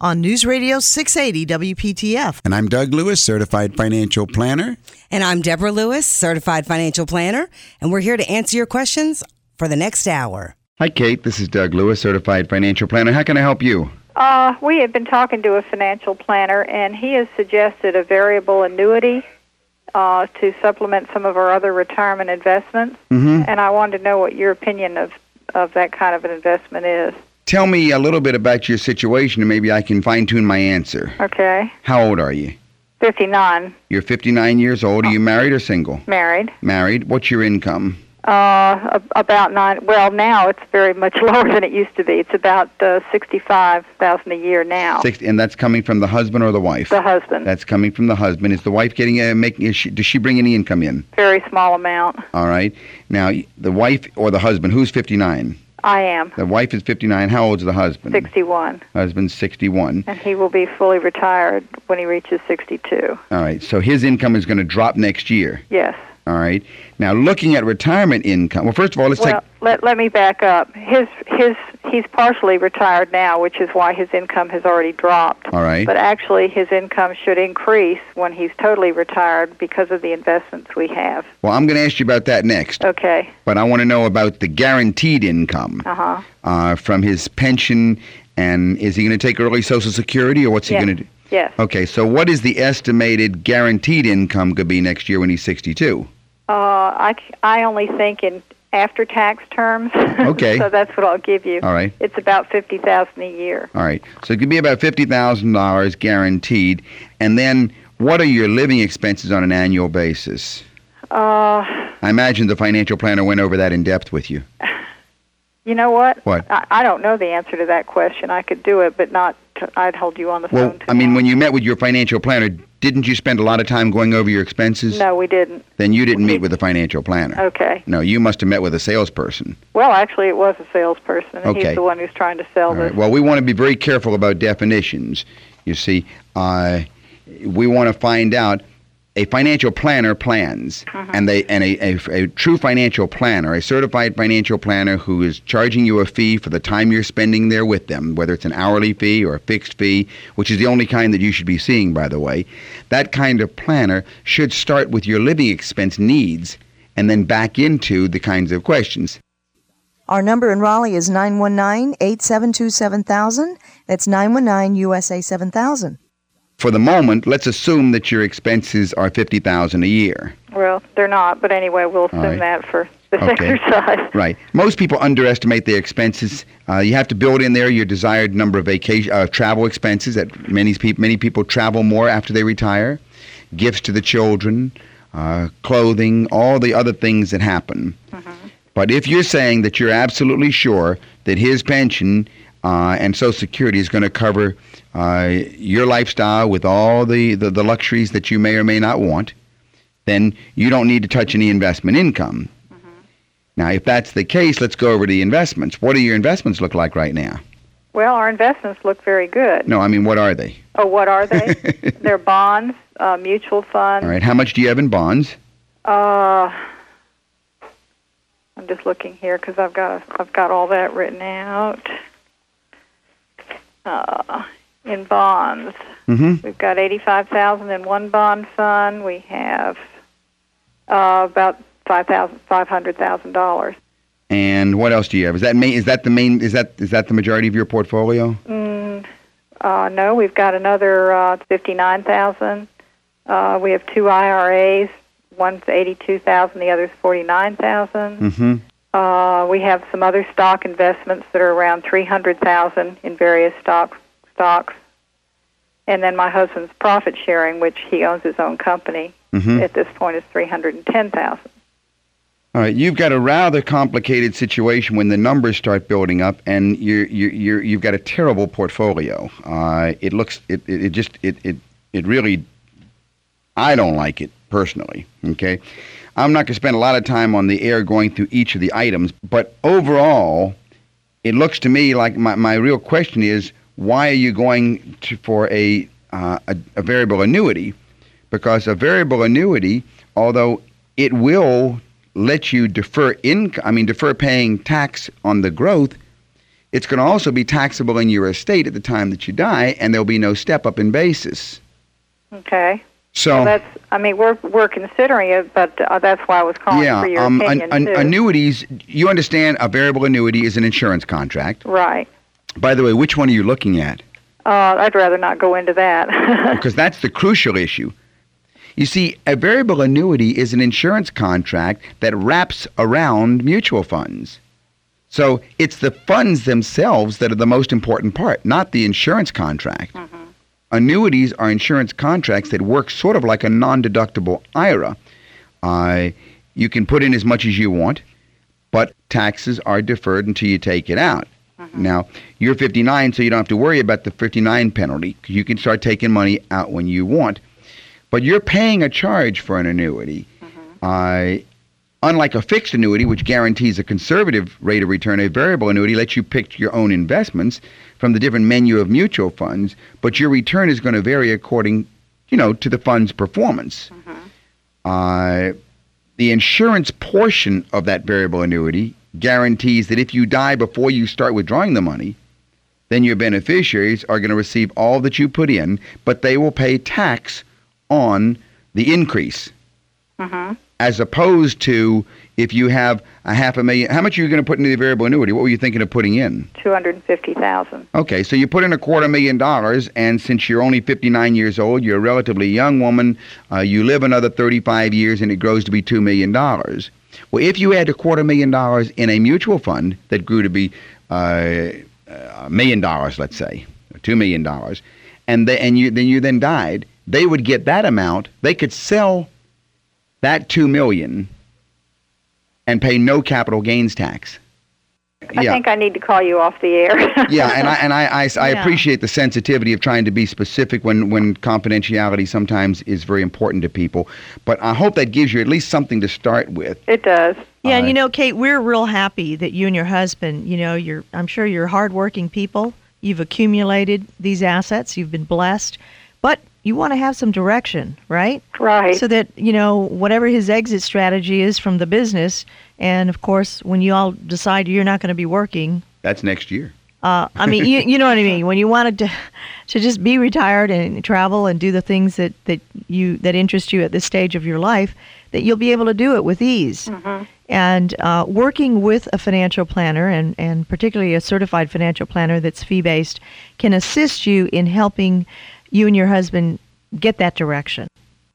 on News Radio 680 WPTF. And I'm Doug Lewis, certified financial planner. And I'm Deborah Lewis, certified financial planner, and we're here to answer your questions for the next hour. Hi, Kate. This is Doug Lewis, certified financial planner. How can I help you? Uh, we have been talking to a financial planner, and he has suggested a variable annuity uh, to supplement some of our other retirement investments. Mm-hmm. And I wanted to know what your opinion of, of that kind of an investment is. Tell me a little bit about your situation, and maybe I can fine tune my answer. Okay. How old are you? 59, You're 59 years old. Are you married or single? married. Married. What's your income? Uh, about nine. Well, now it's very much lower than it used to be. It's about uh, sixty-five thousand a year now. Six, and that's coming from the husband or the wife? The husband, That's coming from the husband. Is the wife getting a making? Is she, does she bring any income in? very small amount. All right. Now the wife or the husband? Who's 59? I am The wife is 59. How old is the husband? sixty-one, Husband's 61. and he will be fully retired when he reaches sixty-two. All right. So his income is going to drop next year. Yes. All right. Now looking at retirement income. Well, first of all, let's Well, take. let let me back up. His his he's partially retired now, which is why his income has already dropped. All right. But actually, his income should increase when he's totally retired because of the investments we have. Well, I'm going to ask you about that next. Okay. But I want to know about the guaranteed income Uh huh. uh, from his pension. And is he going to take early Social Security, or what's he going to do? Yes. Okay. So what is the estimated guaranteed income going to be next year when he's 62? Uh, I I only think in after tax terms. Okay. so that's what I'll give you. All right. It's about fifty thousand a year. All right. So it could be about fifty thousand dollars guaranteed. And then, what are your living expenses on an annual basis? Uh, I imagine the financial planner went over that in depth with you. you know what? What? I, I don't know the answer to that question. I could do it, but not. I'd hold you on the Well, phone. I mean, when you met with your financial planner, didn't you spend a lot of time going over your expenses? No, we didn't. Then you didn't meet with a financial planner. Okay. No, you must have met with a salesperson. Well, actually, it was a salesperson, Okay. he's the one who's trying to sell All right. this. Well, we want to be very careful about definitions. You see, uh, we want to find out a financial planner plans, uh-huh. and they and a, a, a true financial planner, a certified financial planner who is charging you a fee for the time you're spending there with them, whether it's an hourly fee or a fixed fee, which is the only kind that you should be seeing, by the way. That kind of planner should start with your living expense needs and then back into the kinds of questions. Our number in Raleigh is 919 872 7000. That's 919 USA 7000. For the moment, let's assume that your expenses are fifty thousand a year. Well, they're not, but anyway, we'll assume right. that for this Okay. exercise. Right. Most people underestimate their expenses. Uh, you have to build in there your desired number of vacation uh, travel expenses. That many people many people travel more after they retire. Gifts to the children, uh, clothing, all the other things that happen. But if you're saying that you're absolutely sure that his pension uh, and Social Security is going to cover uh, your lifestyle with all the, the, the luxuries that you may or may not want, then you don't need to touch any investment income. Now, if that's the case, let's go over to the investments. What do your investments look like right now? Well, our investments look very good. No, I mean, what are they? Oh, what are they? They're bonds, uh, mutual funds. All right. How much do you have in bonds? Uh, I'm just looking here because I've got I've got all that written out. Uh, in bonds, Mm-hmm. we've got eighty-five thousand in one bond fund. We have uh, about five thousand five hundred thousand dollars. And what else do you have? Is that main? Is that the main? Is that is that the majority of your portfolio? Mm, uh, no, we've got another uh, fifty-nine thousand Uh, we have two IRAs. One's eighty-two thousand. The other's forty-nine thousand. Mm-hmm. Uh, we have some other stock investments that are around three hundred thousand in various stock stocks, and then my husband's profit sharing, which he owns his own company. Mhm. At this point, is three hundred and ten thousand. All right, you've got a rather complicated situation when the numbers start building up, and you're, you're, you're, you've got a terrible portfolio. Uh, it looks, it, it, it just, it, it, it really, I don't like it personally. Okay, I'm not going to spend a lot of time on the air going through each of the items, but overall, it looks to me like my, my real question is why are you going to, for a, uh, a a variable annuity? Because a variable annuity, although it will let you defer income, I mean defer paying tax on the growth, it's going to also be taxable in your estate at the time that you die, and there'll be no step up in basis. Okay. So Well, that's. I mean, we're we're considering it, but uh, that's why I was calling yeah, for your um, opinion an, too. annuities. You understand a variable annuity is an insurance contract. right. By the way, which one are you looking at? Uh, I'd rather not go into that. because that's the crucial issue. You see, a variable annuity is an insurance contract that wraps around mutual funds. So it's the funds themselves that are the most important part, not the insurance contract. Annuities are insurance contracts that work sort of like a non deductible IRA. Uh, you can put in as much as you want, but taxes are deferred until you take it out. Now, you're 59, so you don't have to worry about the 59 penalty. You can start taking money out when you want. But you're paying a charge for an annuity. Uh, unlike a fixed annuity, which guarantees a conservative rate of return, a variable annuity lets you pick your own investments from the different menu of mutual funds, but your return is going to vary according, you know, to the fund's performance. Uh, the insurance portion of that variable annuity guarantees that if you die before you start withdrawing the money, then your beneficiaries are going to receive all that you put in, but they will pay tax on the increase. As opposed to if you have a half a million, how much are you going to put into the variable annuity? What were you thinking of putting in? Two hundred and fifty thousand. Okay, so you put in a quarter million dollars, and since you're only 59 years old, you're a relatively young woman, uh, you live another 35 years, and it grows to be $2 million. Well, if you had a quarter million dollars in a mutual fund that grew to be uh, a million dollars, let's say, or $2 million, and, they, and you, then you then died, they would get that amount. They could sell that $2 million and pay no capital gains tax. I think I need to call you off the air. yeah, and I and I, I, I Yeah. appreciate the sensitivity of trying to be specific when when confidentiality sometimes is very important to people. But I hope that gives you at least something to start with. it does. Yeah, and you know, Kate, we're real happy that you and your husband, you know, you're I'm sure you're hardworking people. You've accumulated these assets, you've been blessed, but you want to have some direction, right? Right. So that, you know, whatever his exit strategy is from the business, and of course, when you all decide you're not going to be working, That's next year. uh, I mean, you, you know what I mean. When you wanted to, to just be retired and travel and do the things that, that you that interest you at this stage of your life, that you'll be able to do it with ease. And uh, working with a financial planner, and, and particularly a certified financial planner that's fee based, can assist you in helping you and your husband get that direction.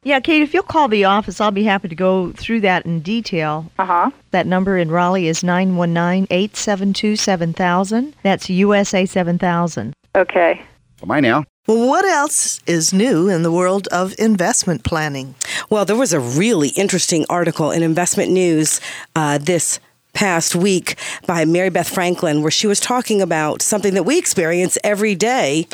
Yeah, Kate, if you'll call the office, I'll be happy to go through that in detail. Uh huh. That number in Raleigh is 919 872 7000. That's USA 7000. Okay. Bye now. Well, what else is new in the world of investment planning? Well, there was a really interesting article in Investment News uh, this past week by Mary Beth Franklin where she was talking about something that we experience every day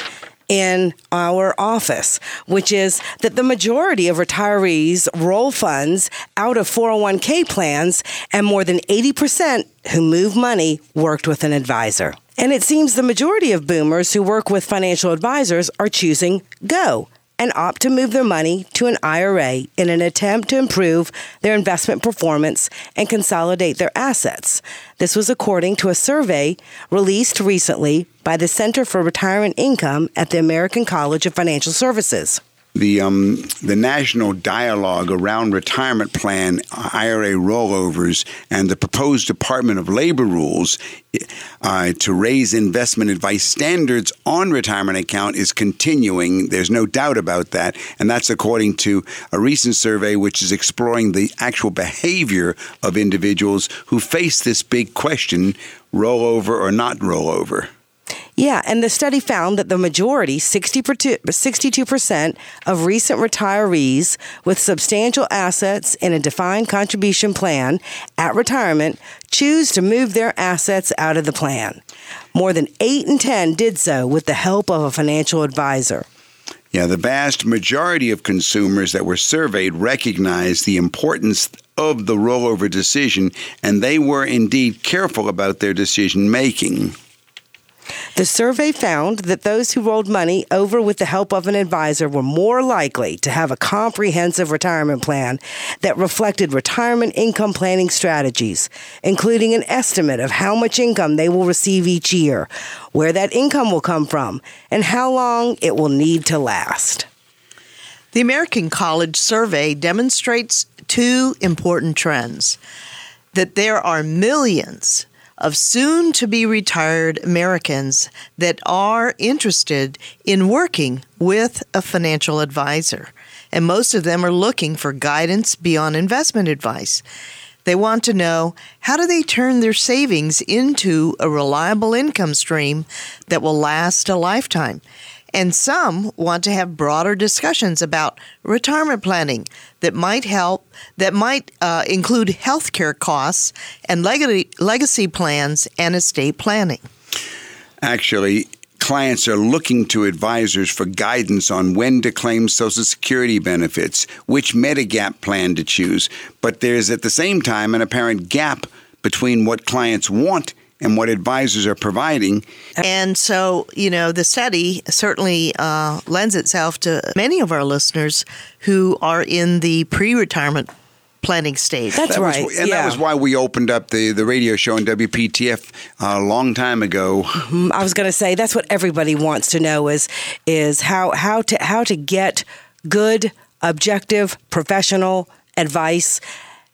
in our office, which is that the majority of retirees roll funds out of 401k plans, and more than 80% who move money worked with an advisor. And it seems the majority of boomers who work with financial advisors are choosing Go and opt to move their money to an IRA in an attempt to improve their investment performance and consolidate their assets. This was according to a survey released recently by the Center for Retirement Income at the American College of Financial Services. The um, the national dialogue around retirement plan, IRA rollovers, and the proposed Department of Labor rules uh, to raise investment advice standards on retirement account is continuing. There's no doubt about that, and that's according to a recent survey which is exploring the actual behavior of individuals who face this big question: rollover or not rollover. Yeah, and the study found that the majority, 60 62% of recent retirees with substantial assets in a defined contribution plan at retirement choose to move their assets out of the plan. More than 8 in 10 did so with the help of a financial advisor. Yeah, the vast majority of consumers that were surveyed recognized the importance of the rollover decision, and they were indeed careful about their decision making. The survey found that those who rolled money over with the help of an advisor were more likely to have a comprehensive retirement plan that reflected retirement income planning strategies, including an estimate of how much income they will receive each year, where that income will come from, and how long it will need to last. The American College Survey demonstrates two important trends that there are millions of soon to be retired Americans that are interested in working with a financial advisor. And most of them are looking for guidance beyond investment advice. They want to know how do they turn their savings into a reliable income stream that will last a lifetime. And some want to have broader discussions about retirement planning that might help, that might uh, include healthcare costs and legacy, legacy plans and estate planning. Actually, clients are looking to advisors for guidance on when to claim Social Security benefits, which Medigap plan to choose. But there's at the same time an apparent gap between what clients want and what advisors are providing. And so, you know, the study certainly uh, lends itself to many of our listeners who are in the pre retirement planning stage. That's that right. Was, and yeah. that was why we opened up the, the radio show in WPTF a long time ago. Mm-hmm. I was going to say that's what everybody wants to know is is how how to how to get good, objective, professional advice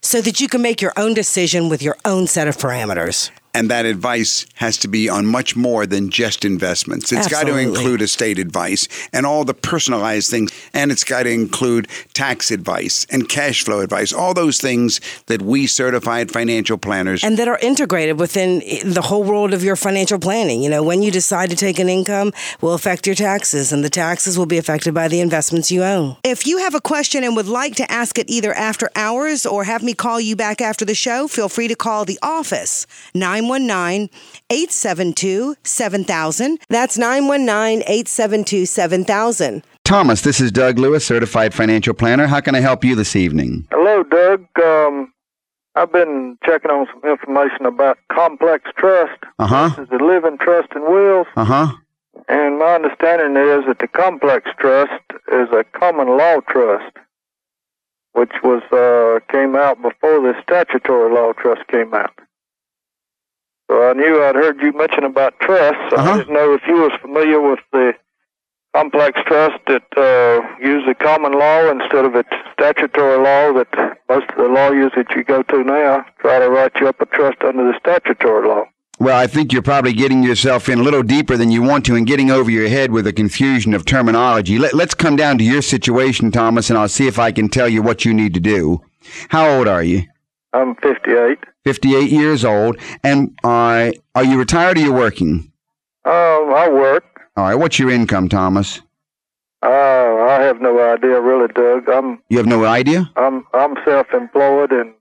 so that you can make your own decision with your own set of parameters. And that advice has to be on much more than just investments. It's got to include estate advice and all the personalized things. And it's got to include tax advice and cash flow advice, all those things that we certified financial planners and that are integrated within eh, the whole world of your financial planning. You know, when you decide to take an income will affect your taxes and the taxes will be affected by the investments you own. If you have a question and would like to ask it either after hours or have me call you back after the show, feel free to call the office 919-872-7000. That's 919-872-7000. Thomas, this is Doug Lewis, certified financial planner. How can I help you this evening? Hello, Doug. Um, I've been checking on some information about complex trust. Uh huh. This is the living trust and wills, Uh huh. and my understanding is that the complex trust is a common law trust, which was uh, came out before the statutory law trust came out. So I knew I'd heard you mention about trusts. So Uh-huh. I didn't know if you was familiar with the complex trust that uh, use the common law instead of its statutory law that most of the lawyers that you go to now try to write you up a trust under the statutory law. Well, I think you're probably getting yourself in a little deeper than you want to and getting over your head with a confusion of terminology. Let, let's come down to your situation, Thomas, and I'll see if I can tell you what you need to do. How old are you? I'm 58. 58 years old. And uh, are you retired or you working? Um, I work. All right. What's your income, Thomas? Uh, I have no idea really, Doug. I'm You have no idea? I'm I'm self-employed and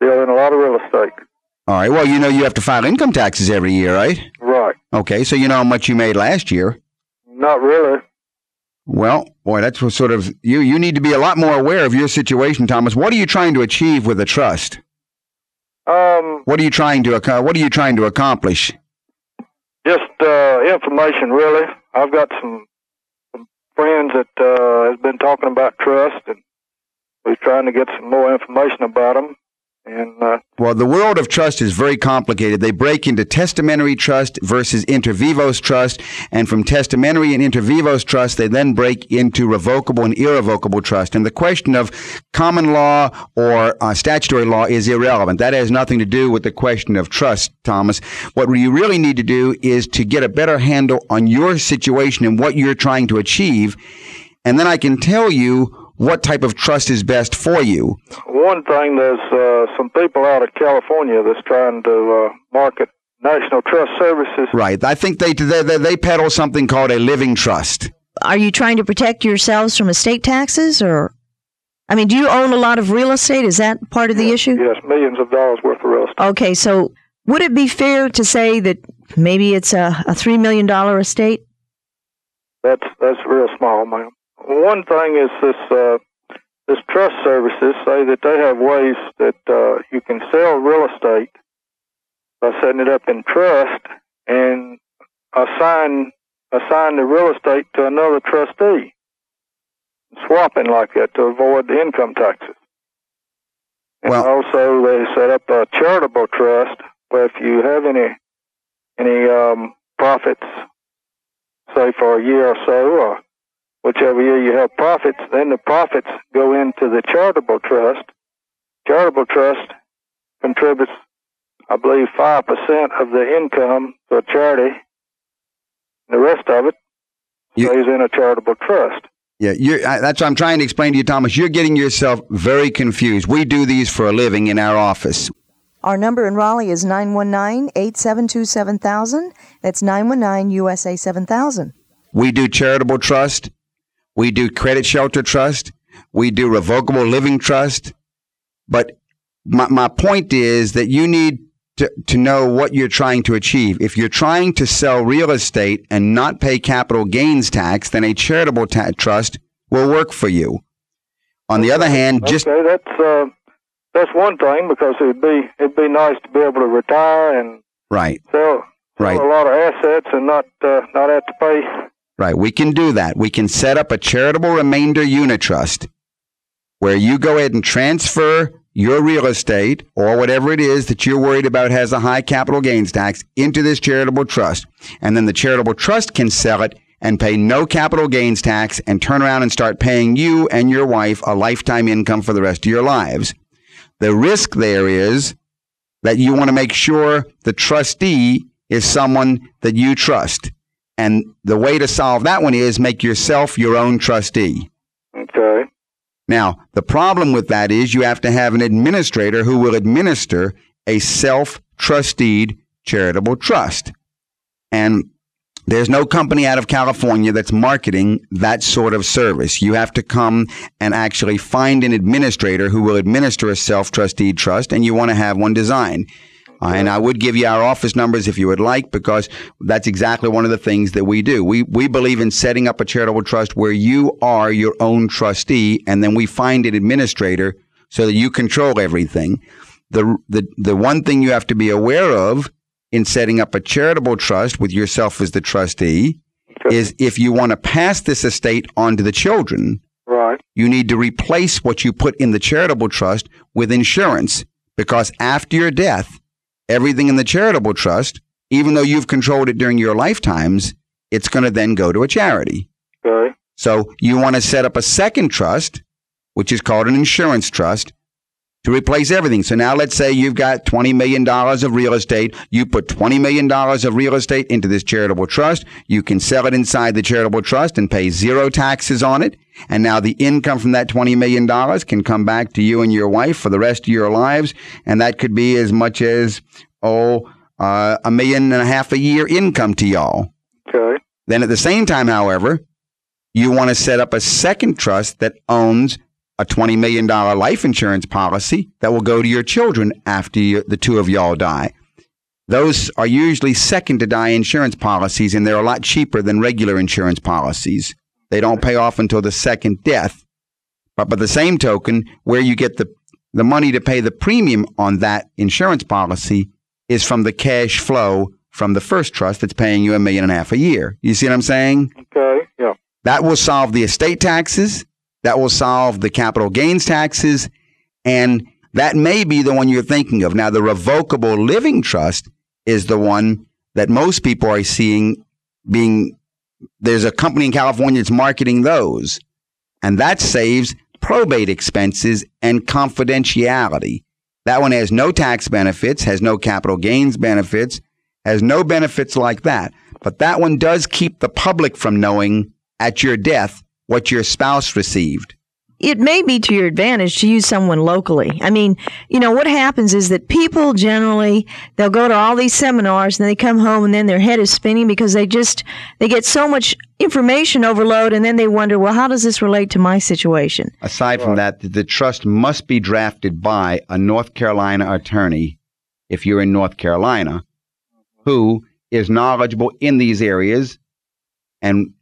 deal in a lot of real estate. All right. Well, you know you have to file income taxes every year, right? Right. Okay. So you know how much you made last year. Not really. Well, boy, that's what sort of you. You need to be a lot more aware of your situation, Thomas. What are you trying to achieve with a trust? Um, What are you trying to What are you trying to accomplish? just uh, information really. I've got some, some friends that uh, has been talking about trust, and we're trying to get some more information about them. And uh, Well, the world of trust is very complicated. They break into testamentary trust versus inter vivos trust, and from testamentary and inter vivos trust, they then break into revocable and irrevocable trust. And the question of common law or uh, statutory law is irrelevant. That has nothing to do with the question of trust, Thomas. What you really need to do is to get a better handle on your situation and what you're trying to achieve, and then I can tell you what type of trust is best for you. one thing, there's uh, some people out of California that's trying to uh, market National Trust Services. Right. I think they, they they they peddle something called a living trust. Are you trying to protect yourselves from estate taxes or I mean, do you own a lot of real estate? Is that part of the issue? Yes, millions of dollars worth of real estate. Okay, so would it be fair to say that maybe it's a, a $3 million estate? That's that's real small, ma'am. One thing is this uh, this trust services say that they have ways that uh, you can sell real estate by setting it up in trust and assign assign the real estate to another trustee, swapping like that to avoid the income taxes. And Well- also, they set up a charitable trust where if you have any any um, profits say for a year or so, or whichever year you have profits, then the profits go into the charitable trust. Charitable trust contributes, I believe, 5% of the income to a charity. The rest of it You- stays in a charitable trust. Yeah, you're, I, that's what I'm trying to explain to you, Thomas. You're getting yourself very confused. We do these for a living in our office. Our number in Raleigh is 919-872-7000. That's 919-USA 7000. We do charitable trust. We do credit shelter trust. We do revocable living trust. But my, my point is that you need to, to know what you're trying to achieve. If you're trying to sell real estate and not pay capital gains tax, then a charitable ta- trust will work for you. On the other hand, just okay, that's uh, that's one thing because it'd be it'd be nice to be able to retire and right. sell, Right. a lot of assets and not uh, not have to pay. Right. We can do that. We can set up a charitable remainder unit trust where you go ahead and transfer your real estate or whatever it is that you're worried about has a high capital gains tax into this charitable trust. And then the charitable trust can sell it and pay no capital gains tax and turn around and start paying you and your wife a lifetime income for the rest of your lives. The risk there is that you want to make sure the trustee is someone that you trust. And the way to solve that one is make yourself your own trustee. Okay. Now, the problem with that is you have to have an administrator who will administer a self trusteed charitable trust. And there's no company out of California that's marketing that sort of service. You have to come and actually find an administrator who will administer a self trusteed trust, and you want to have one designed. Uh, and I would give you our office numbers if you would like, because that's exactly one of the things that we do. We we believe in setting up a charitable trust where you are your own trustee, and then we find an administrator so that you control everything. The the the one thing you have to be aware of in setting up a charitable trust with yourself as the trustee is if you want to pass this estate on to the children, Right. you need to replace what you put in the charitable trust with insurance because after your death, everything in the charitable trust, even though you've controlled it during your lifetimes, it's going to then go to a charity. Okay. So you want to set up a second trust, which is called an insurance trust, to replace everything. So now let's say you've got $20 million of real estate. You put $20 million of real estate into this charitable trust. You can sell it inside the charitable trust and pay zero taxes on it. And now the income from that $20 million can come back to you and your wife for the rest of your lives. And that could be as much as, oh, uh, a million and a half a year income to y'all. Okay. Then at the same time, however, you want to set up a second trust that owns a $20 million life insurance policy that will go to your children after you, the two of y'all die. Those are usually second to die insurance policies, and they're a lot cheaper than regular insurance policies. They don't pay off until the second death. But by the same token, where you get the, the money to pay the premium on that insurance policy is from the cash flow from the first trust that's paying you a million and a half a year. You see what I'm saying? Okay. Yeah. That will solve the estate taxes. That will solve the capital gains taxes. And That may be the one you're thinking of. Now, the revocable living trust is the one that most people are seeing being. There's a company in California that's marketing those, and that saves probate expenses and confidentiality. That one has no tax benefits, has no capital gains benefits, has no benefits like that. But that one does keep the public from knowing at your death what your spouse received it may be to your advantage to use someone locally. I mean, you know, what happens is that people generally, they'll go to all these seminars and they come home and then their head is spinning because they just, they get so much information overload and then they wonder, well, how does this relate to my situation? Aside from that, the trust must be drafted by a North Carolina attorney if you're in North Carolina who is knowledgeable in these areas and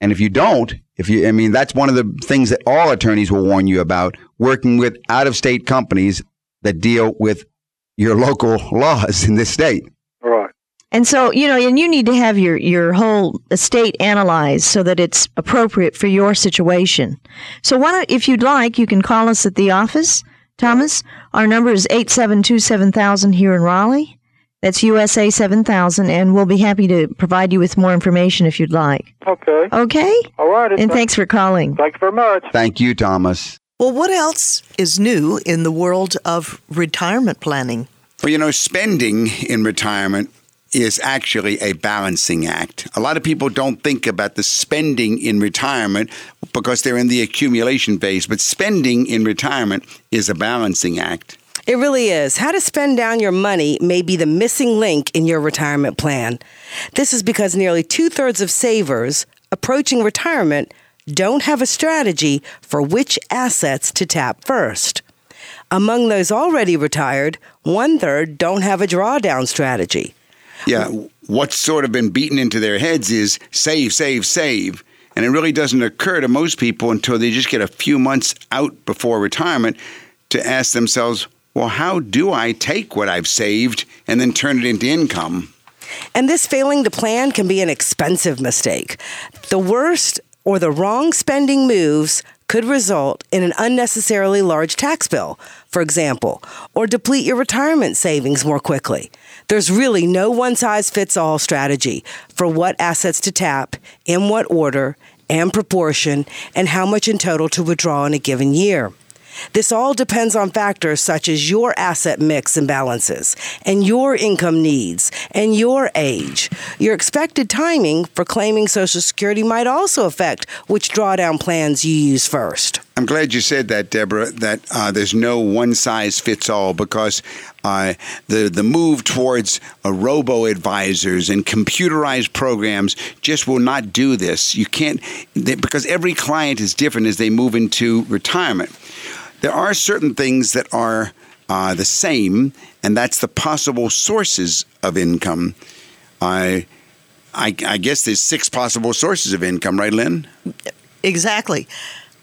and if you don't, if you, I mean, that's one of the things that all attorneys will warn you about working with out of state companies that deal with your local laws in this state. Right. And so, you know, and you need to have your, your whole estate analyzed so that it's appropriate for your situation. So why don't, if you'd like, you can call us at the office, Thomas. Our number is 872 here in Raleigh. That's USA 7000, and we'll be happy to provide you with more information if you'd like. Okay. Okay? All right. And thanks for calling. Thank you very much. Thank you, Thomas. Well, what else is new in the world of retirement planning? Well, you know, spending in retirement is actually a balancing act. A lot of people don't think about the spending in retirement because they're in the accumulation phase, but spending in retirement is a balancing act. It really is. How to spend down your money may be the missing link in your retirement plan. This is because nearly two thirds of savers approaching retirement don't have a strategy for which assets to tap first. Among those already retired, one third don't have a drawdown strategy. Yeah, what's sort of been beaten into their heads is save, save, save. And it really doesn't occur to most people until they just get a few months out before retirement to ask themselves, well, how do I take what I've saved and then turn it into income? And this failing to plan can be an expensive mistake. The worst or the wrong spending moves could result in an unnecessarily large tax bill, for example, or deplete your retirement savings more quickly. There's really no one size fits all strategy for what assets to tap, in what order, and proportion, and how much in total to withdraw in a given year. This all depends on factors such as your asset mix and balances, and your income needs, and your age. Your expected timing for claiming Social Security might also affect which drawdown plans you use first. I'm glad you said that, Deborah. That uh, there's no one size fits all because uh, the the move towards uh, robo advisors and computerized programs just will not do this. You can't they, because every client is different as they move into retirement. There are certain things that are uh, the same, and that's the possible sources of income. I, I, I guess there's six possible sources of income, right, Lynn? Exactly.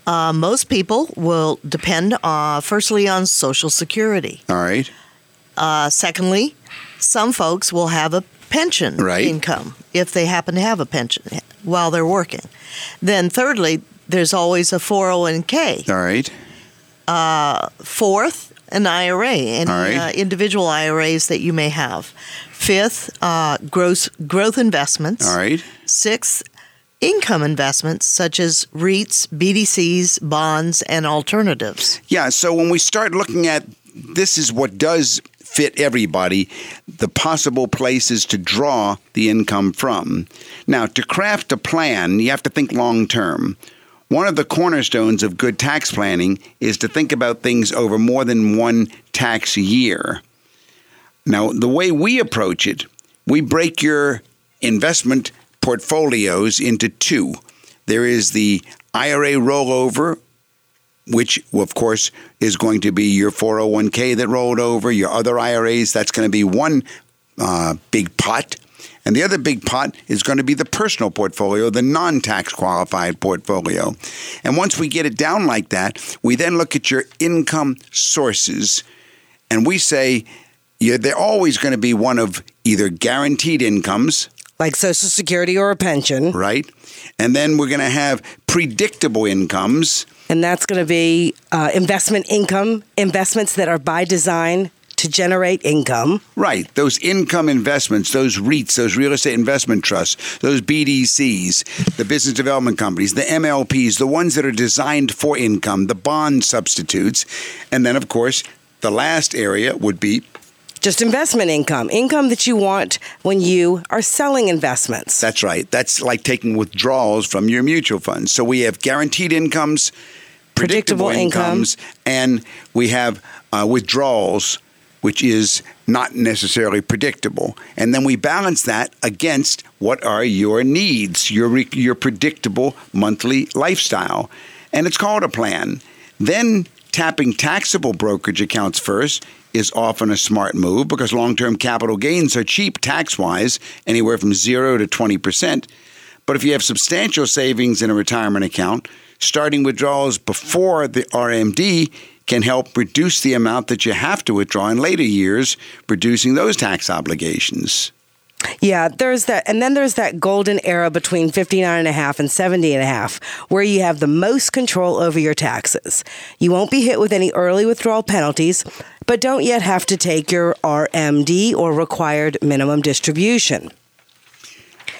Uh, most people will depend, uh, firstly, on Social Security. All right. Uh, secondly, some folks will have a pension Right. income if they happen to have a pension while they're working. Then, thirdly, there's always a 401k. All right. Fourth, an IRA, any right. uh, individual IRAs that you may have. Fifth, uh, gross growth investments. All right. Sixth, income investments such as REITs, BDCs, bonds, and alternatives. Yeah. So when we start looking at this, is what does fit everybody, the possible places to draw the income from. Now, to craft a plan, you have to think long term. One of the cornerstones of good tax planning is to think about things over more than one tax year. Now, the way we approach it, we break your investment portfolios into two. There is the IRA rollover, which, of course, is going to be your 401k that rolled over, your other IRAs. That's going to be one uh, big pot. And the other big pot is going to be the personal portfolio, the non tax qualified portfolio. And once we get it down like that, we then look at your income sources and we say yeah, they're always going to be one of either guaranteed incomes, Like Social Security or a pension. right? And then we're going to have predictable incomes. And that's going to be uh, investment income, investments that are by design to generate income. Right. Those income investments, those REITs, those real estate investment trusts, those BDCs, the business development companies, the MLPs, the ones that are designed for income, the bond substitutes. And then, of course, the last area would be Just investment income, income that you want when you are selling investments. That's right. That's like taking withdrawals from your mutual funds. So we have guaranteed incomes, predictable, Predictable income. incomes, and we have uh, withdrawals, which is not necessarily predictable. And then we balance that against what are your needs, your your predictable monthly lifestyle, and it's called a plan. Then tapping taxable brokerage accounts first is often a smart move because long-term capital gains are cheap tax-wise, anywhere from 0 to 20%. But if you have substantial savings in a retirement account, starting withdrawals before the RMD can help reduce the amount that you have to withdraw in later years, reducing those tax obligations. Yeah, there's that. And then there's that golden era between 59 and a half and 70 and a half where you have the most control over your taxes. You won't be hit with any early withdrawal penalties, but don't yet have to take your RMD or required minimum distribution.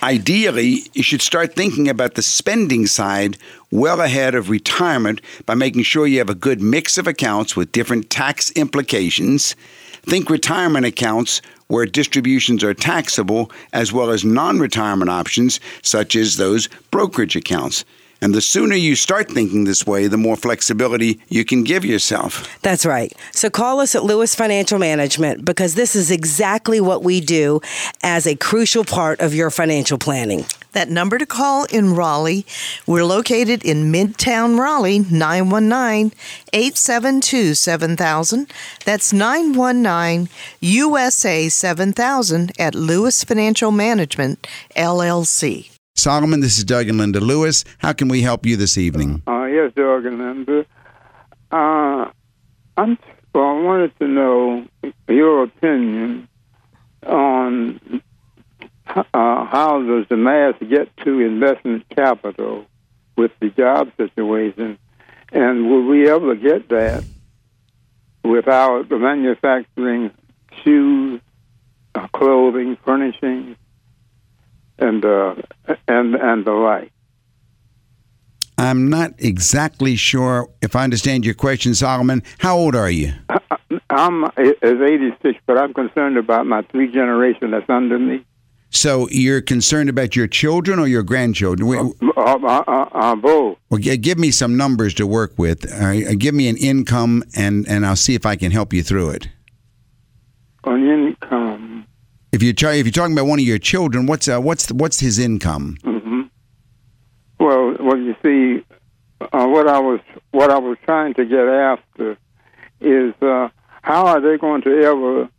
Ideally, you should start thinking about the spending side well ahead of retirement by making sure you have a good mix of accounts with different tax implications. Think retirement accounts where distributions are taxable, as well as non retirement options such as those brokerage accounts. And the sooner you start thinking this way, the more flexibility you can give yourself. That's right. So call us at Lewis Financial Management because this is exactly what we do as a crucial part of your financial planning. That number to call in Raleigh, we're located in Midtown Raleigh, 919 872 7000. That's 919 USA 7000 at Lewis Financial Management, LLC. Solomon, this is Doug and Linda Lewis. How can we help you this evening? Uh, yes, Doug and Linda. Uh, I'm, well, I wanted to know your opinion on uh, how does the mass get to investment capital with the job situation, and will we ever get that without the manufacturing shoes, clothing, furnishings, and uh, and and the like? I'm not exactly sure if I understand your question, Solomon. How old are you? I'm is 86, but I'm concerned about my three generation that's under me. So you're concerned about your children or your grandchildren? We- Uh, uh, uh, uh, both. Well, give me some numbers to work with. Uh, give me an income, and, and I'll see if I can help you through it. On income. If you're try, if you're talking about one of your children, what's uh, what's what's his income? hmm Well, well, you see, uh, what I was what I was trying to get after is uh, how are they going to ever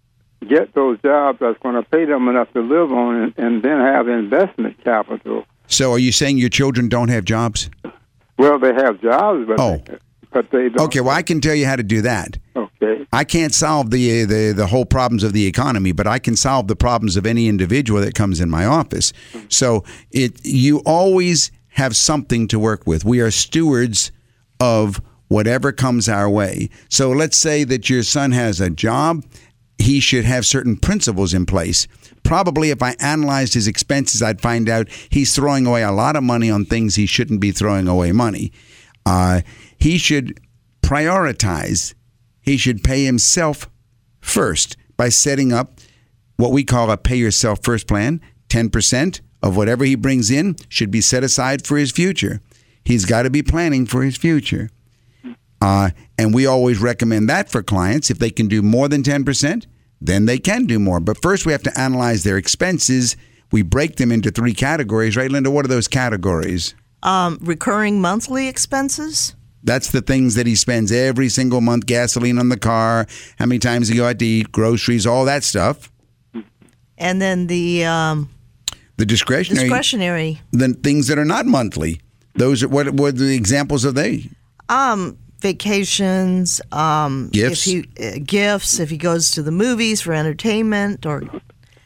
get those jobs that's going to pay them enough to live on, and, and then have investment capital. So are you saying your children don't have jobs? Well, they have jobs, but Oh. they, but they don't. Okay, well I can tell you how to do that. I can't solve the, the the whole problems of the economy, but I can solve the problems of any individual that comes in my office. So it you always have something to work with. We are stewards of whatever comes our way. So let's say that your son has a job, he should have certain principles in place. Probably if I analyzed his expenses, I'd find out he's throwing away a lot of money on things he shouldn't be throwing away money. Uh, he should prioritize he should pay himself first by setting up what we call a pay yourself first plan. 10% of whatever he brings in should be set aside for his future. He's got to be planning for his future. Uh, and we always recommend that for clients. If they can do more than 10%, then they can do more. But first, we have to analyze their expenses. We break them into three categories, right, Linda? What are those categories? Um, recurring monthly expenses. That's the things that he spends every single month gasoline on the car, how many times he go out to eat, groceries, all that stuff. And then the um, The discretionary, discretionary the things that are not monthly. Those are what, what are the examples of they? um, vacations, um, Gifts. if he, uh, gifts, if he goes to the movies for entertainment or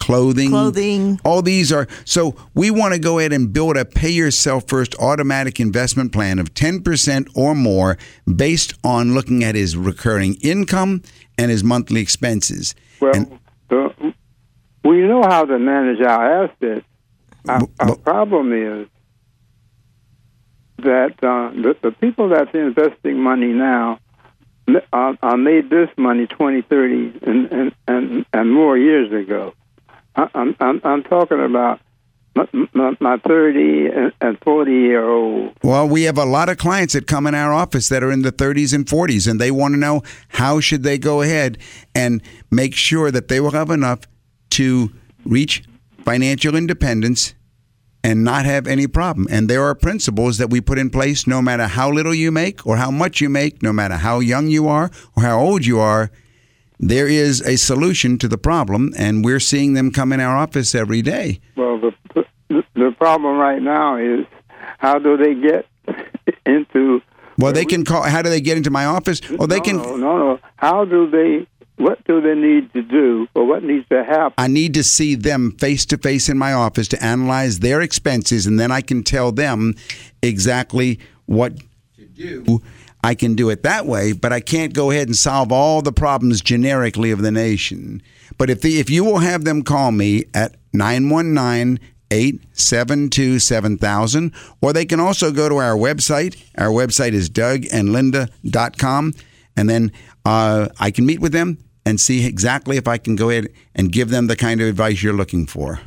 clothing. Clothing. All these are so we want to go ahead and build a pay yourself first automatic investment plan of 10% or more based on looking at his recurring income and his monthly expenses. Well, And- the, we know how to manage our assets. Our, Bu- our problem is that uh, the, the people that's investing money now uh, uh, made this money 20, 30, and, and, and, and more years ago. I'm, I'm, I'm talking about my, my, my 30 and, and 40 year old. Well, we have a lot of clients that come in our office that are in the 30s and 40s, and they want to know how should they go ahead and make sure that they will have enough to reach financial independence and not have any problem. And there are principles that we put in place no matter how little you make or how much you make, no matter how young you are or how old you are. There is a solution to the problem, and we're seeing them come in our office every day. Well, the, the, problem right now is how do they get into Well, they can call. How do they get into my office? Well, they can. No, no, no. How do they? What do they need to do, or what needs to happen? I need to see them face to face in my office to analyze their expenses, and then I can tell them exactly what to do. I can do it that way, but I can't go ahead and solve all the problems generically of the nation. But if the, if you will have them call me at 919 872 7000, or they can also go to our website. Our website is dougandlinda.com, and then uh, I can meet with them and see exactly if I can go ahead and give them the kind of advice you're looking for.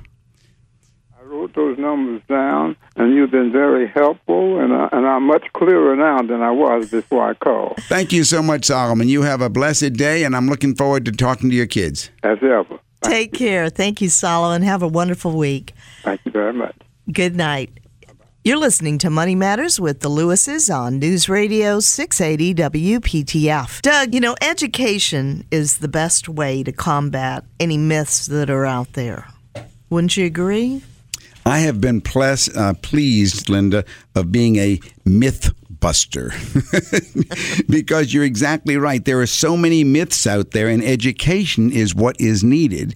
I wrote those numbers down, and you've been very helpful, and, I, and I'm much clearer now than I was before I called, Thank you so much, Solomon. You have a blessed day, and I'm looking forward to talking to your kids. as ever. Take care. Thank you, Solomon. Have a wonderful week. Thank you very much. Good night. You're listening to Money Matters with the Lewises on News Radio 680 WPTF. Doug, you know, education is the best way to combat any myths that are out there. Wouldn't you agree? I have been ples- uh, pleased, Linda, of being a myth buster because you're exactly right. There are so many myths out there, and education is what is needed.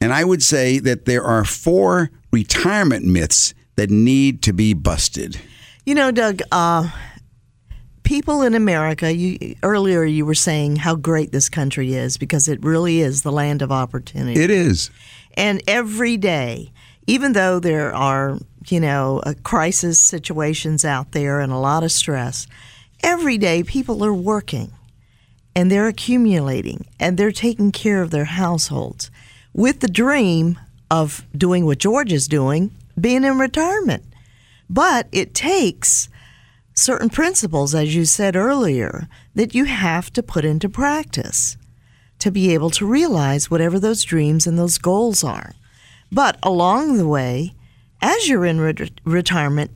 And I would say that there are four retirement myths that need to be busted. You know, Doug, uh, people in America, you, earlier you were saying how great this country is because it really is the land of opportunity. It is. And every day, even though there are, you know, uh, crisis situations out there and a lot of stress, every day people are working and they're accumulating and they're taking care of their households with the dream of doing what George is doing, being in retirement. But it takes certain principles, as you said earlier, that you have to put into practice to be able to realize whatever those dreams and those goals are. But along the way, as you're in re- retirement,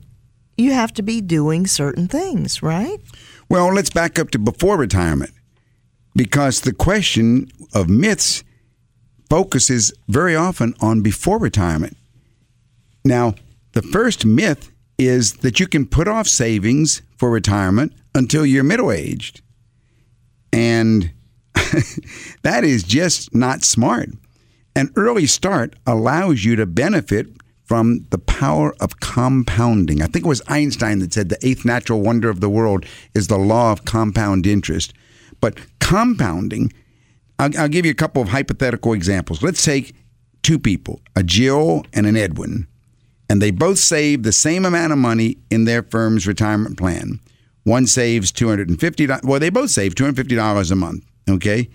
you have to be doing certain things, right? Well, let's back up to before retirement because the question of myths focuses very often on before retirement. Now, the first myth is that you can put off savings for retirement until you're middle aged. And that is just not smart. An early start allows you to benefit from the power of compounding. I think it was Einstein that said the eighth natural wonder of the world is the law of compound interest. But compounding, I'll, I'll give you a couple of hypothetical examples. Let's take two people, a Jill and an Edwin, and they both save the same amount of money in their firm's retirement plan. One saves $250, well, they both save $250 a month, okay?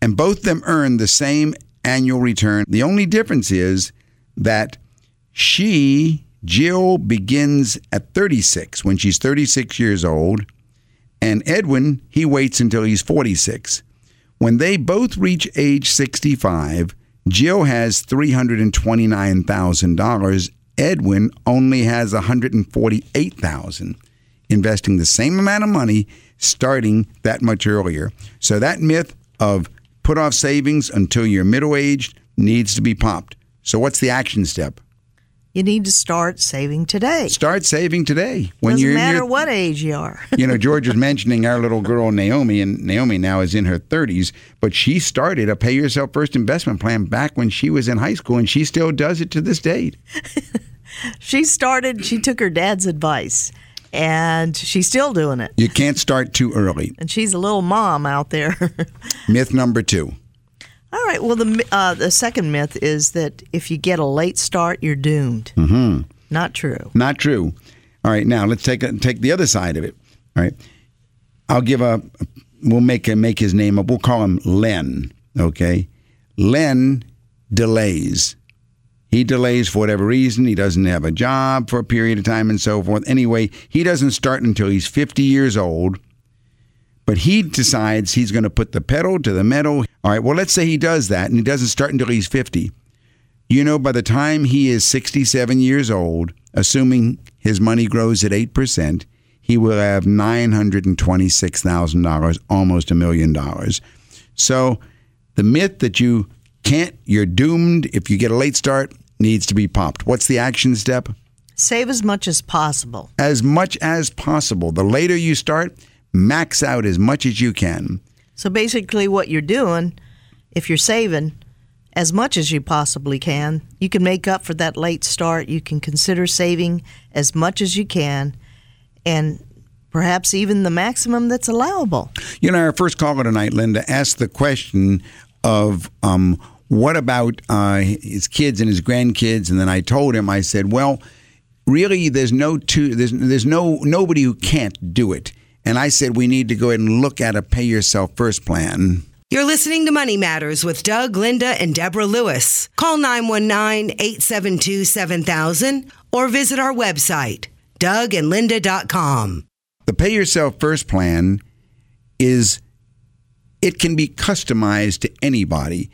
And both of them earn the same annual return. The only difference is that she, Jill, begins at 36 when she's 36 years old, and Edwin, he waits until he's 46. When they both reach age 65, Jill has $329,000. Edwin only has $148,000, investing the same amount of money starting that much earlier. So that myth of put off savings until you're middle aged needs to be popped. So what's the action step? You need to start saving today. Start saving today. When Doesn't you're, matter you're- what age you are. you know, George was mentioning our little girl Naomi, and Naomi now is in her 30s, but she started a pay yourself first investment plan back when she was in high school, and she still does it to this date. she started. She took her dad's advice, and she's still doing it. You can't start too early. And she's a little mom out there. Myth number two. All right. Well, the uh, the second myth is that if you get a late start, you're doomed. Mm-hmm. Not true. Not true. All right, now let's take a, take the other side of it. All right, I'll give a. We'll make a, make his name up. We'll call him Len. Okay, Len delays. He delays for whatever reason. He doesn't have a job for a period of time and so forth. Anyway, he doesn't start until he's 50 years old. But he decides he's going to put the pedal to the metal. All right, well, let's say he does that and he doesn't start until he's 50. You know, by the time he is 67 years old, assuming his money grows at 8%, he will have $926,000, almost a million dollars. So the myth that you can't, you're doomed if you get a late start needs to be popped. What's the action step? Save as much as possible. As much as possible. The later you start, max out as much as you can. So basically, what you're doing, if you're saving as much as you possibly can, you can make up for that late start. You can consider saving as much as you can, and perhaps even the maximum that's allowable. You know, our first caller tonight, Linda, asked the question of um, what about uh, his kids and his grandkids, and then I told him, I said, well, really, there's no two, there's there's no nobody who can't do it, and I said we need to go ahead and look at a pay yourself first plan. You're listening to Money Matters with Doug, Linda, and Deborah Lewis. Call 919 872 7000 or visit our website, dougandlinda.com. The pay yourself first plan is it can be customized to anybody.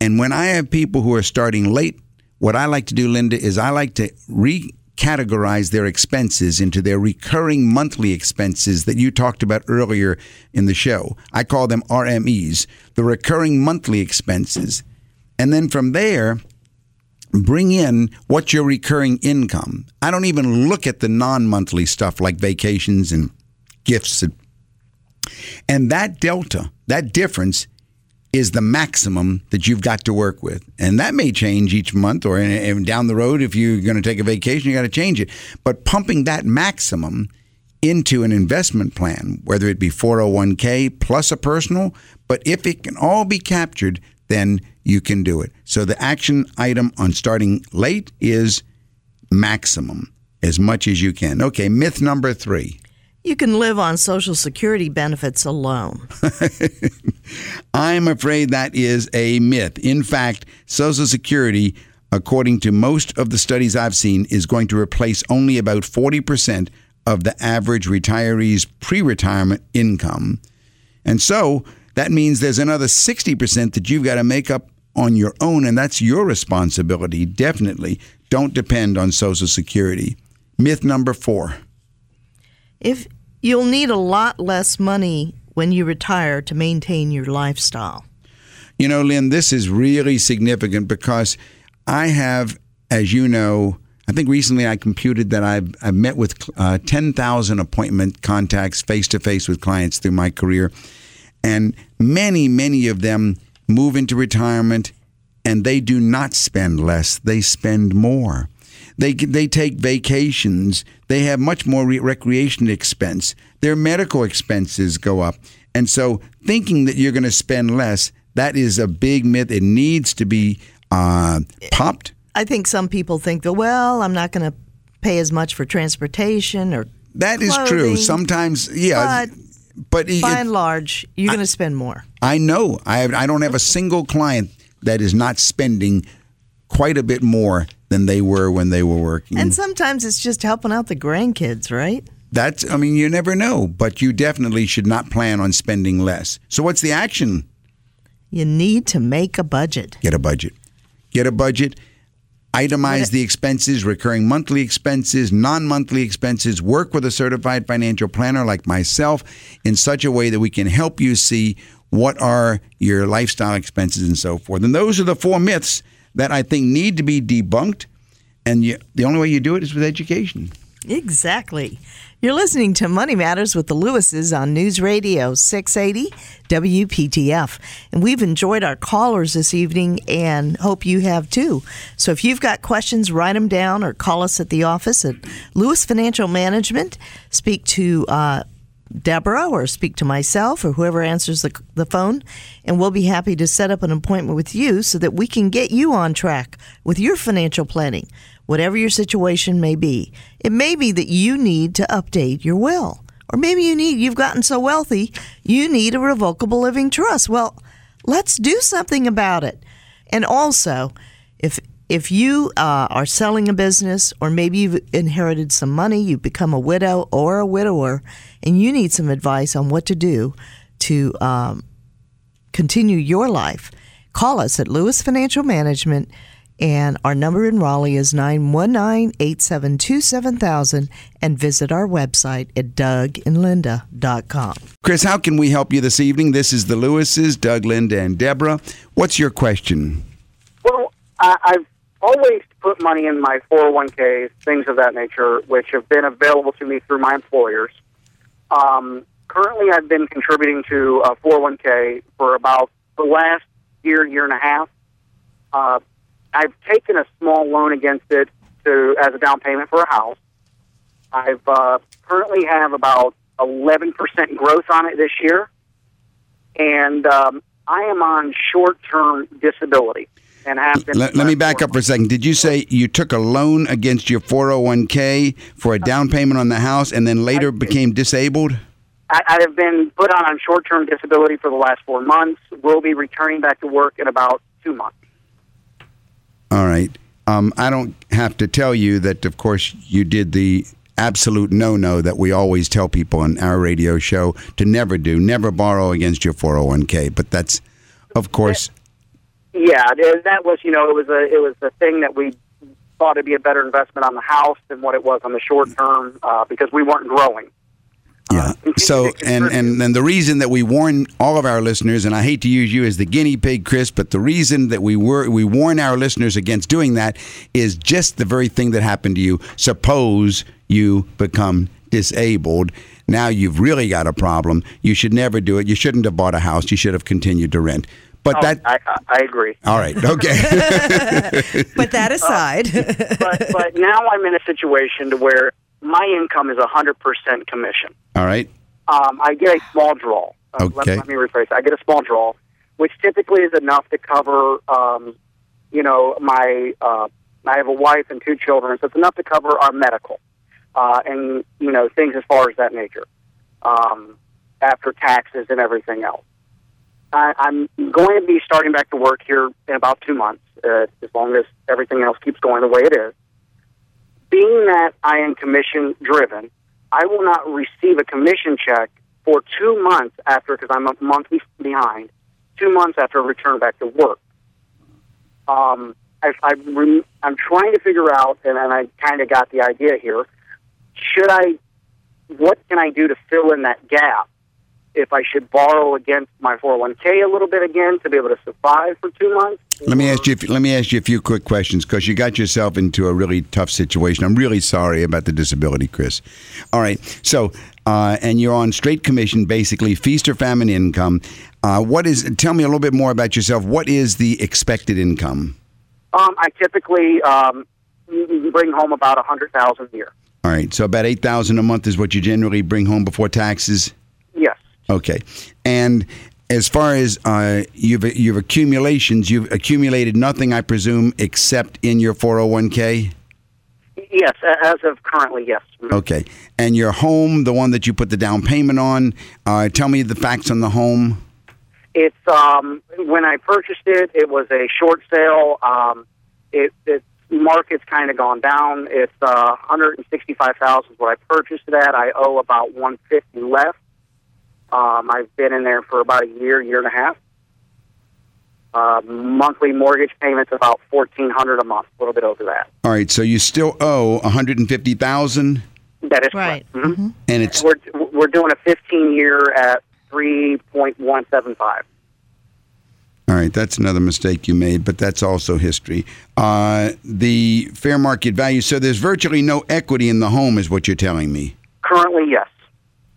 And when I have people who are starting late, what I like to do, Linda, is I like to recategorize their expenses into their recurring monthly expenses that you talked about earlier in the show. I call them RMEs, the recurring monthly expenses. And then from there, bring in what's your recurring income. I don't even look at the non monthly stuff like vacations and gifts. And, that delta, that difference, is the maximum that you've got to work with. And that may change each month or in, down the road. If you're going to take a vacation, you got to change it. But pumping that maximum into an investment plan, whether it be 401k plus a personal, but if it can all be captured, then you can do it. So the action item on starting late is maximum, as much as you can. Okay, myth number three. You can live on Social Security benefits alone. I'm afraid that is a myth. In fact, Social Security, according to most of the studies I've seen, is going to replace only about 40% of the average retiree's pre retirement income. And so that means there's another 60% that you've got to make up on your own, and that's your responsibility. Definitely don't depend on Social Security. Myth number four. If you'll need a lot less money when you retire to maintain your lifestyle. You know, Lynn, this is really significant because I have, as you know, I think recently I computed that I've, I've met with uh, 10,000 appointment contacts face to face with clients through my career. And many, many of them move into retirement and they do not spend less, they spend more. They, they take vacations. They have much more re- recreation expense. Their medical expenses go up. And so thinking that you're going to spend less, that is a big myth. It needs to be uh, popped. I think some people think that, well, I'm not going to pay as much for transportation or That is true. Sometimes, yeah. But But it- by and large, you're going to spend more. I know. I have, I don't have a single client that is not spending quite a bit more than they were when they were working. And sometimes it's just helping out the grandkids, right? That's I mean you never know, but you definitely should not plan on spending less. So what's the action? You need to make a budget. Get a budget. Get a budget. Itemize the expenses, recurring monthly expenses, non monthly expenses. Work with a certified financial planner like myself in such a way that we can help you see what are your lifestyle expenses and so forth. And those are the four myths that I think need to be debunked. and you, the only way you do it is with education. Exactly. You're listening to Money Matters with the Lewises on News Radio 680 WPTF. And we've enjoyed our callers this evening and hope you have too. So if you've got questions, write them down or call us at the office at Lewis Financial Management. Speak to uh, Deborah or speak to myself or whoever answers the, the phone, and we'll be happy to set up an appointment with you so that we can get you on track with your financial planning, whatever your situation may be. It may be that you need to update your will, or maybe you need, you've gotten so wealthy, you need a revocable living trust. Well, let's do something about it. And also, if if you uh, are selling a business or maybe you've inherited some money, you've become a widow or a widower, and you need some advice on what to do to um, continue your life, call us at Lewis Financial Management. And our number in Raleigh is 919 872 7000 and visit our website at dougandlinda.com. Chris, how can we help you this evening? This is the Lewises, Doug, Linda, and Deborah. What's your question? Well, I, I've always put money in my 401ks, things of that nature, which have been available to me through my employers. Um, currently, I've been contributing to a 401k for about the last year, year and a half. Uh, I've taken a small loan against it to as a down payment for a house. I've uh, currently have about 11% growth on it this year, and um, I am on short-term disability and have been. Let, let me back up for a second. Did you say you took a loan against your 401k for a down payment on the house and then later became disabled? I, I have been put on on short-term disability for the last four months. Will be returning back to work in about two months. All right. Um, I don't have to tell you that, of course, you did the absolute no no that we always tell people on our radio show to never do, never borrow against your 401k. But that's, of course. Yeah, that was you know it was a it was the thing that we thought it'd be a better investment on the house than what it was on the short term uh, because we weren't growing. Yeah. So, and, and and the reason that we warn all of our listeners, and I hate to use you as the guinea pig, Chris, but the reason that we were we warn our listeners against doing that is just the very thing that happened to you. Suppose you become disabled. Now you've really got a problem. You should never do it. You shouldn't have bought a house. You should have continued to rent. But Oh, that. I, I, I agree. All right. Okay. But that aside, but but now I'm in a situation to where my income is 100% commission. all right. Um, I get a small draw. Uh, let, Okay. let me rephrase. that. I get a small draw, which typically is enough to cover, um, you know, my. Uh, I have a wife and two children, so it's enough to cover our medical uh, and you know things as far as that nature, um, after taxes and everything else. I, I'm going to be starting back to work here in about two months, uh, as long as everything else keeps going the way it is. Being that I am commission driven, I will not receive a commission check for two months after, because I'm a month behind, two months after return back to work. Um, I, I rem- I'm trying to figure out, and, and I kind of got the idea here. Should I, what can I do to fill in that gap? If I should borrow against my 401k a little bit again to be able to survive for two months? Let me ask you. Let me ask you a few quick questions because you got yourself into a really tough situation. I'm really sorry about the disability, Chris. All right. So, uh, and you're on straight commission, basically feast or famine income. Uh, what is? Tell me a little bit more about yourself. What is the expected income? Um, I typically um, bring home about a hundred thousand a year. All right. So about eight thousand a month is what you generally bring home before taxes. Okay. And as far as uh, you've your accumulations, you've accumulated nothing, I presume, except in your 401k. Yes, as of currently, yes. Mhm. Okay. And your home, the one that you put the down payment on, uh, tell me the facts on the home. It's um, when I purchased it, it was a short sale. Um, it its market's kind of gone down. It's uh, 165,000 is what I purchased it at. I owe about 150 left. Um, I've been in there for about a year, year and a half. Uh, monthly mortgage payments about 1400 a month, a little bit over that. All right. So you still owe 150000 That is Right. correct. Mhm. and it's We're we're doing a 15 year at 3.175. all right. right, that's another mistake you made, but that's also history. Uh, the fair market value. So there's virtually no equity in the home, is what you're telling me. Currently, yes.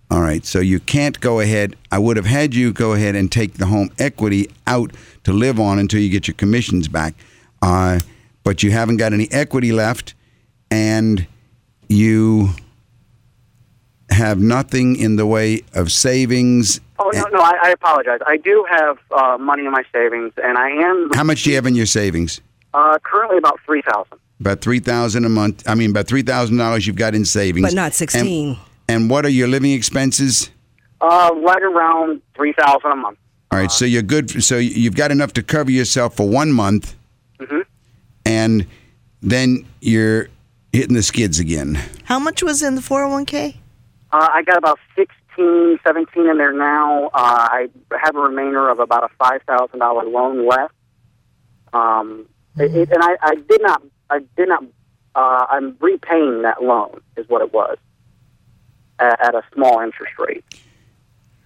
All right, so you can't go ahead. I would have had you go ahead and take the home equity out to live on until you get your commissions back. Uh, but you haven't got any equity left, and you have nothing in the way of savings. Oh no, no, I, I apologize. I do have uh, money in my savings, and I am How much do you have in your savings? uh, currently about three thousand. About three thousand a month. I mean, about three thousand dollars you've got in savings, But not 16. And, and what are your living expenses? Uh, right around three thousand a month. All right, so you're good. So you've got enough to cover yourself for one month, Mhm. and then you're hitting the skids again. How much was in the 401k? Uh, I got about 16, 17 in there now. Uh, I have a remainder of about a five thousand dollar loan left. Um, it, it, and I, I did not, I did not. Uh, I'm repaying that loan, is what it was, at, at a small interest rate.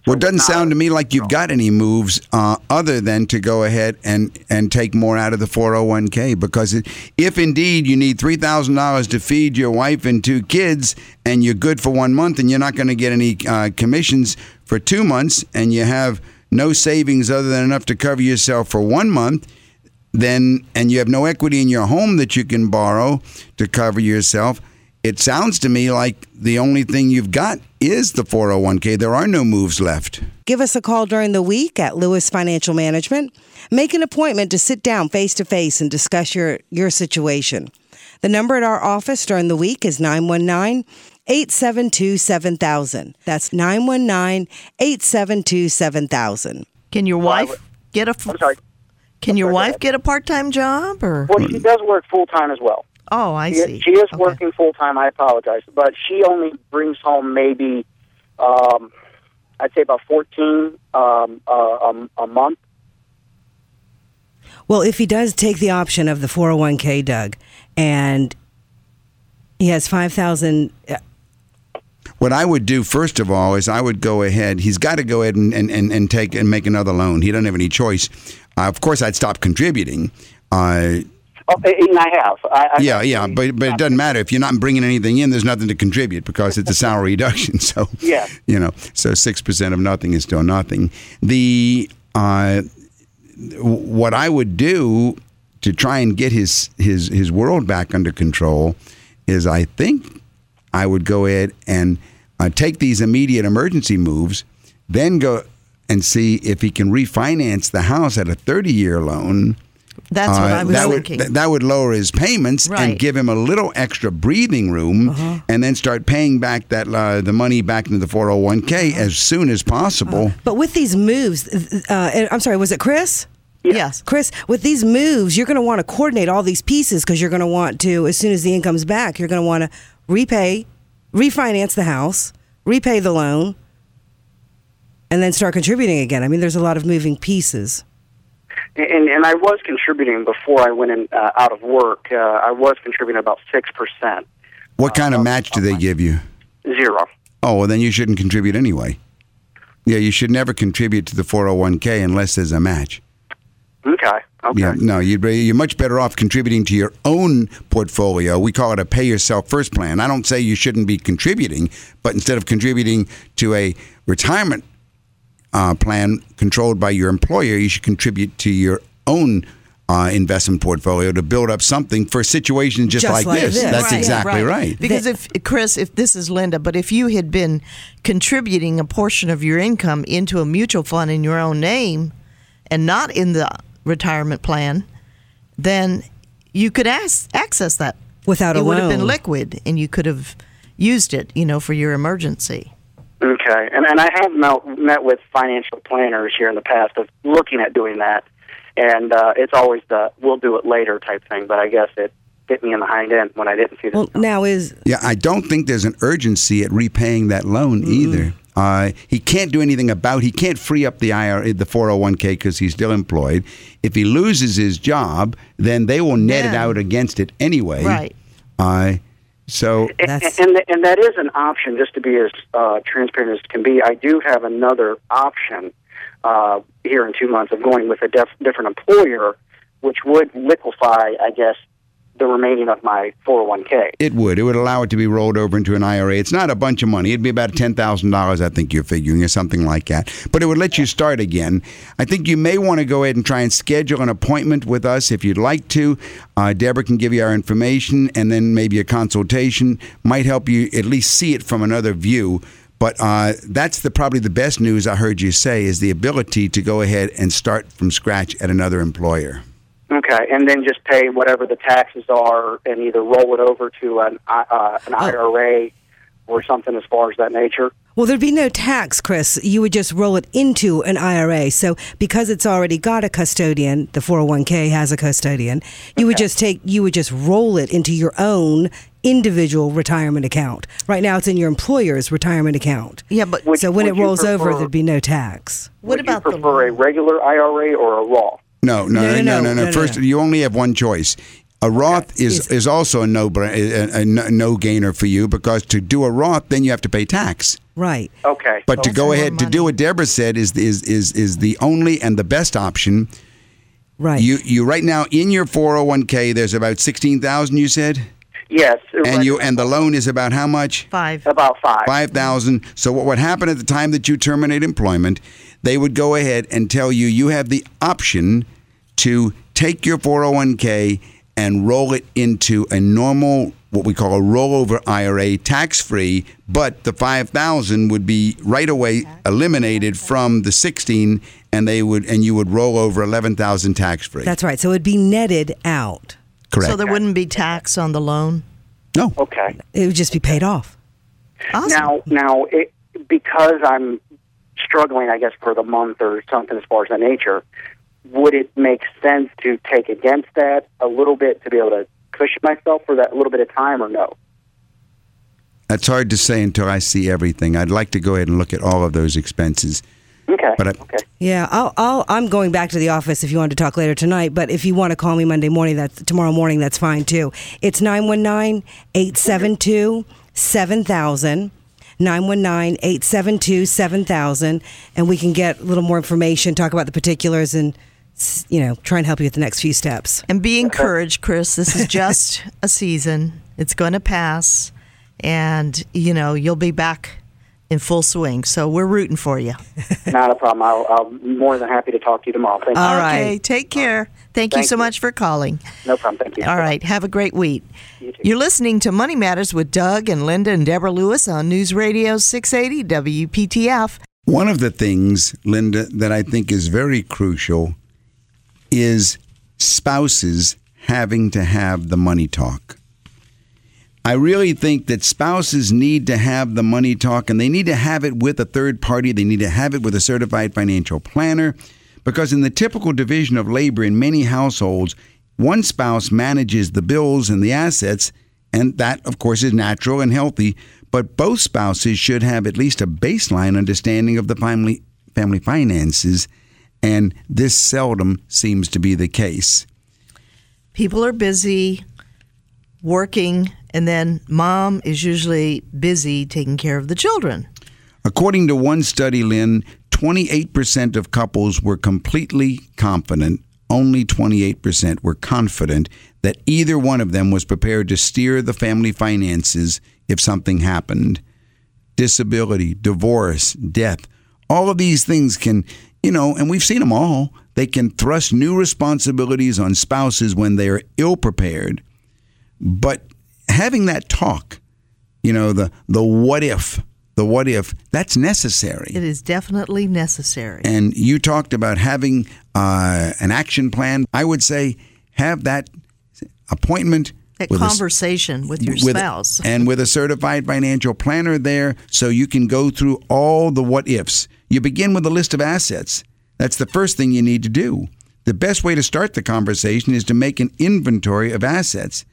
Well, it doesn't sound to me like you've got any moves uh, other than to go ahead and, and take more out of the 401k. Because it, if indeed you need $3,000 to feed your wife and two kids and you're good for one month and you're not going to get any uh, commissions for two months and you have no savings other than enough to cover yourself for one month, then and you have no equity in your home that you can borrow to cover yourself, it sounds to me like the only thing you've got is the 401k. There are no moves left. Give us a call during the week at Lewis Financial Management. Make an appointment to sit down face to face and discuss your, your situation. The number at our office during the week is 919 872 7000. That's 919 872 7000. Can your wife get a? I'm sorry. Can your wife get a part-time job or? Well, she does work full time as well. Oh, I she, see. She is Okay. working full time. I apologize, but she only brings home maybe, um, I'd say about fourteen um, uh, a, a month. Well, if he does take the option of the 401k, Doug, and he has 5000 uh, What I would do first of all is I would go ahead. He's got to go ahead and, and, and, and take and make another loan. He doesn't have any choice. Uh, of course, I'd stop contributing. Uh, Oh, and I have. I, I yeah, yeah, but but it doesn't matter if you're not bringing anything in. There's nothing to contribute because it's a salary reduction. So Yeah. you know, so six percent of nothing is still nothing. The uh, what I would do to try and get his his his world back under control is I think I would go ahead and uh, take these immediate emergency moves, then go and see if he can refinance the house at a 30 year loan. That's what Uh, I was that thinking. Would, th- that would lower his payments Right. Uh-huh. and give him a little extra breathing room, and then start paying back that uh, the money back into the 401k Uh-huh. as soon as possible. But with these moves, uh, I'm sorry, was it Chris? yes. Chris, with these moves, you're going to want to coordinate all these pieces because you're going to want to, as soon as the income's back, you're going to want to repay, refinance the house, repay the loan, and then start contributing again. I mean, there's a lot of moving pieces. And and I was contributing before I went in uh, out of work. Uh, I was contributing about six percent, What kind of match do they give you? zero. Oh, well, then you shouldn't contribute anyway. Yeah, you should never contribute to the 401k unless there's a match. Okay. Okay. Yeah, no, you'd be, you're much better off contributing to your own portfolio. We call it a pay yourself first plan. I don't say you shouldn't be contributing, but instead of contributing to a retirement uh, plan controlled by your employer, you should contribute to your own uh, investment portfolio to build up something for situations just, Just like, like this. this. That's Right, exactly right. Because if Chris, if this is Linda, but if you had been contributing a portion of your income into a mutual fund in your own name and not in the retirement plan, then you could ask, access that Without a it would have been liquid, and you could have used it, you know, for your emergency. Okay, and and I have met, met with financial planners here in the past of looking at doing that, and uh, it's always the we'll do it later type thing. But I guess it hit me in the hind end when I didn't see the. Well, now is Yeah, I don't think there's an urgency at repaying that loan either. Uh, he can't do anything about. He can't free up the IRA, the 401k, because he's still employed. If he loses his job, then they will net it out against it anyway. Right. Uh, so and, That's- and and that is an option. Just to be as uh, transparent as can be, I do have another option uh, here in two months of going with a def- different employer, which would liquefy, I guess, the remaining of my 401k. It would. It would allow it to be rolled over into an IRA. It's not a bunch of money. It'd be about ten thousand dollars, I think you're figuring, or something like that. But it would let you start again. I think you may want to go ahead and try and schedule an appointment with us if you'd like to. Uh, Deborah can give you our information, and then maybe a consultation might help you at least see it from another view. But uh, that's the probably the best news I heard you say is the ability to go ahead and start from scratch at another employer. Okay, and then just pay whatever the taxes are, and either roll it over to an uh, an IRA or something as far as that nature. Well, there'd be no tax, Chris. You would just roll it into an IRA. So because it's already got a custodian, the 401k has a custodian, you would just take you would just roll it into your own individual retirement account. Right now it's in your employer's retirement account. Yeah, but Would- so when it you rolls over there'd be no tax. what Would about you the prefer a regular IRA or a Roth? No, no, No, no, no, no, no. no, no, no, First, you only have one choice. A Roth is is also a no a, a no gainer for you because to do a Roth, then you have to pay tax. Right. Okay. But to So go ahead to do what Deborah said is is is is the only and the best option. Right. You you right now in your 401k there's about 16,000 you said? yes, And you and the loan is about how much? five? about five. 5,000. So what would happen at the time that you terminate employment, they would go ahead and tell you you have the option to take your 401k and roll it into a normal what we call a rollover IRA tax free, but the 5,000 would be right away eliminated from the 16 and they would and you would roll over 11,000 tax free. That's right. So it'd be netted out. correct. So there wouldn't be tax on the loan. no. Okay. It would just be paid off. Awesome. Now, now, it, because I'm struggling, I guess, for the month or something as far as the nature, would it make sense to take against that a little bit to be able to cushion myself for that little bit of time, or no? That's hard to say until I see everything. I'd like to go ahead and look at all of those expenses. Okay. But I- okay. Yeah, I'll, I'll, I'm going back to the office if you want to talk later tonight. But if you want to call me Monday morning, that's tomorrow morning. That's fine too. It's 919-872-7000. 919-872-7000 and we can get a little more information talk about the particulars and you know try and help you with the next few steps And be encouraged, Chris. This is just a season. It's going to pass, and you know you'll be back in full swing. So we're rooting for you. Not a problem. I'll, I'll be more than happy to talk to you tomorrow. Thank you. All okay, take care. Thank, you so you. much for calling. No problem. Thank you. All right, have a great week. You. You're listening to Money Matters with Doug and Linda and Deborah Lewis on News Radio 680 WPTF. One of the things, Linda, that I think is very crucial is spouses having to have the money talk. I really think that spouses need to have the money talk and they need to have it with a third party. They need to have it with a certified financial planner because, in the typical division of labor in many households, one spouse manages the bills and the assets, and that, of course, is natural and healthy. But both spouses should have at least a baseline understanding of the family, family finances, and this seldom seems to be the case. People are busy working, and then mom is usually busy taking care of the children. According to one study, Lynn, 28% of couples were completely confident, only 28% were confident that either one of them was prepared to steer the family finances if something happened. Disability, divorce, death, all of these things can, you know, and we've seen them all, they can thrust new responsibilities on spouses when they are ill prepared. But having that talk, you know, the the what if, the what if, that's necessary. It is definitely necessary. And you talked about having uh, an action plan. I would say have that appointment. That with a conversation with your with- spouse. and with a certified financial planner there so you can go through all the what ifs. You begin with a list of assets. That's the first thing you need to do. The best way to start the conversation is to make an inventory of assets.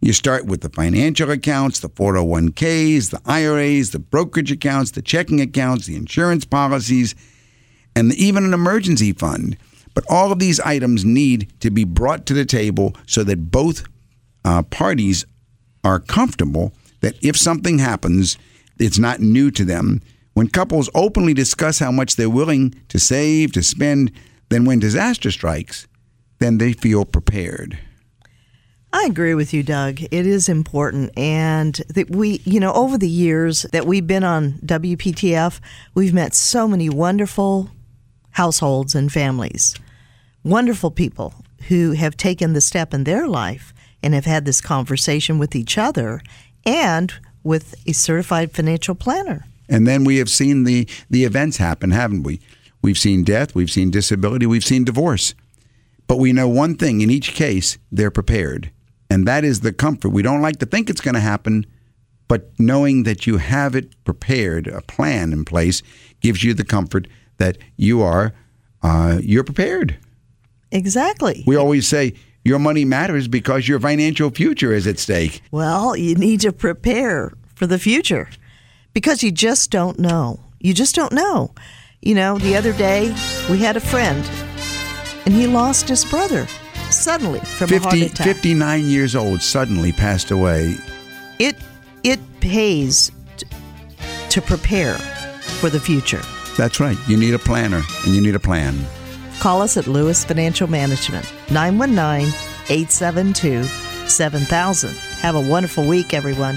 You start with the financial accounts, the 401ks, the IRAs, the brokerage accounts, the checking accounts, the insurance policies, and even an emergency fund. But all of these items need to be brought to the table so that both uh, parties are comfortable that if something happens, it's not new to them. When couples openly discuss how much they're willing to save, to spend, then when disaster strikes, then they feel prepared. I agree with you, Doug. It is important. And that we, you know, over the years that we've been on WPTF, we've met so many wonderful households and families, wonderful people who have taken the step in their life and have had this conversation with each other and with a certified financial planner. And then we have seen the, the events happen, haven't we? We've seen death, we've seen disability, we've seen divorce. But we know one thing in each case, they're prepared. And that is the comfort. We don't like to think it's going to happen, but knowing that you have it prepared, a plan in place, gives you the comfort that you are uh, you're prepared. Exactly. We always say your money matters because your financial future is at stake. Well, you need to prepare for the future because you just don't know. You just don't know. You know, the other day we had a friend and he lost his brother suddenly from 50, a heart attack. 59 years old, suddenly passed away. It it pays t- to prepare for the future. That's right. You need a planner and you need a plan. Call us at Lewis Financial Management 919 872 7000. Have a wonderful week, everyone.